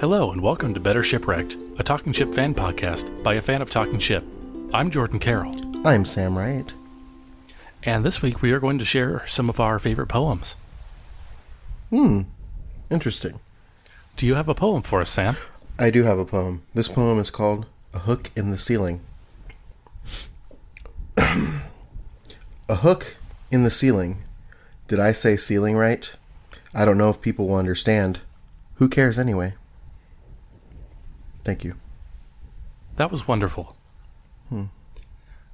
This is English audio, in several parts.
Hello, and welcome to Better Shipwrecked, a Talking Ship fan podcast by a fan of Talking Ship. I'm Jordan Carroll, I'm Sam Wright. and this week we are going to share some of our favorite poems. Hmm. Interesting. Do you have a poem for us, Sam? I do have a poem. This poem is called A Hook in the Ceiling. a hook in the ceiling. Did I say ceiling right? I don't know if people will understand. Who cares anyway? Thank you. That was wonderful.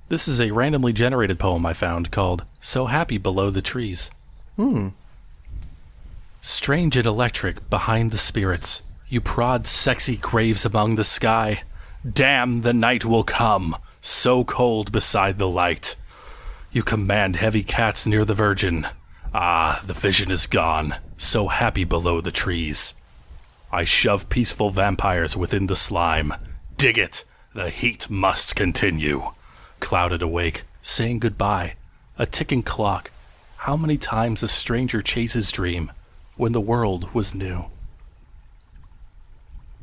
This is a randomly generated poem I found called So Happy Below the Trees. Hmm. Strange and electric behind the spirits, you prod sexy graves among the sky. Damn, the night will come, so cold beside the light. You command heavy cats near the Virgin. Ah, the vision is gone, so happy below the trees. I shove peaceful vampires within the slime. Dig it! The heat must continue. Clouded awake, saying goodbye. A ticking clock. How many times a stranger chases dream when the world was new?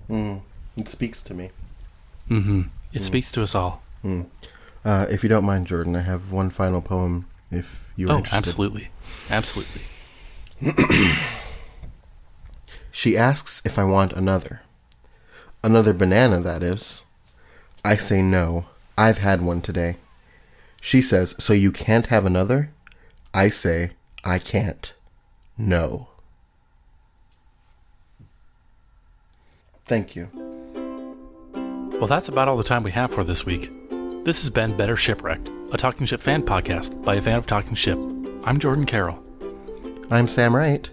It speaks to me. Mm-hmm. It speaks to us all. Uh, if you don't mind, Jordan, I have one final poem. If you are Oh, interested. absolutely. Absolutely. She asks if I want another. Another banana, that is. I say no. I've had one today. She says, So you can't have another? I say, I can't. No. Thank you. Well, that's about all the time we have for this week. This has been Better Shipwrecked, a Talking Ship fan podcast by a fan of Talking Ship. I'm Jordan Carroll. I'm Sam Wright.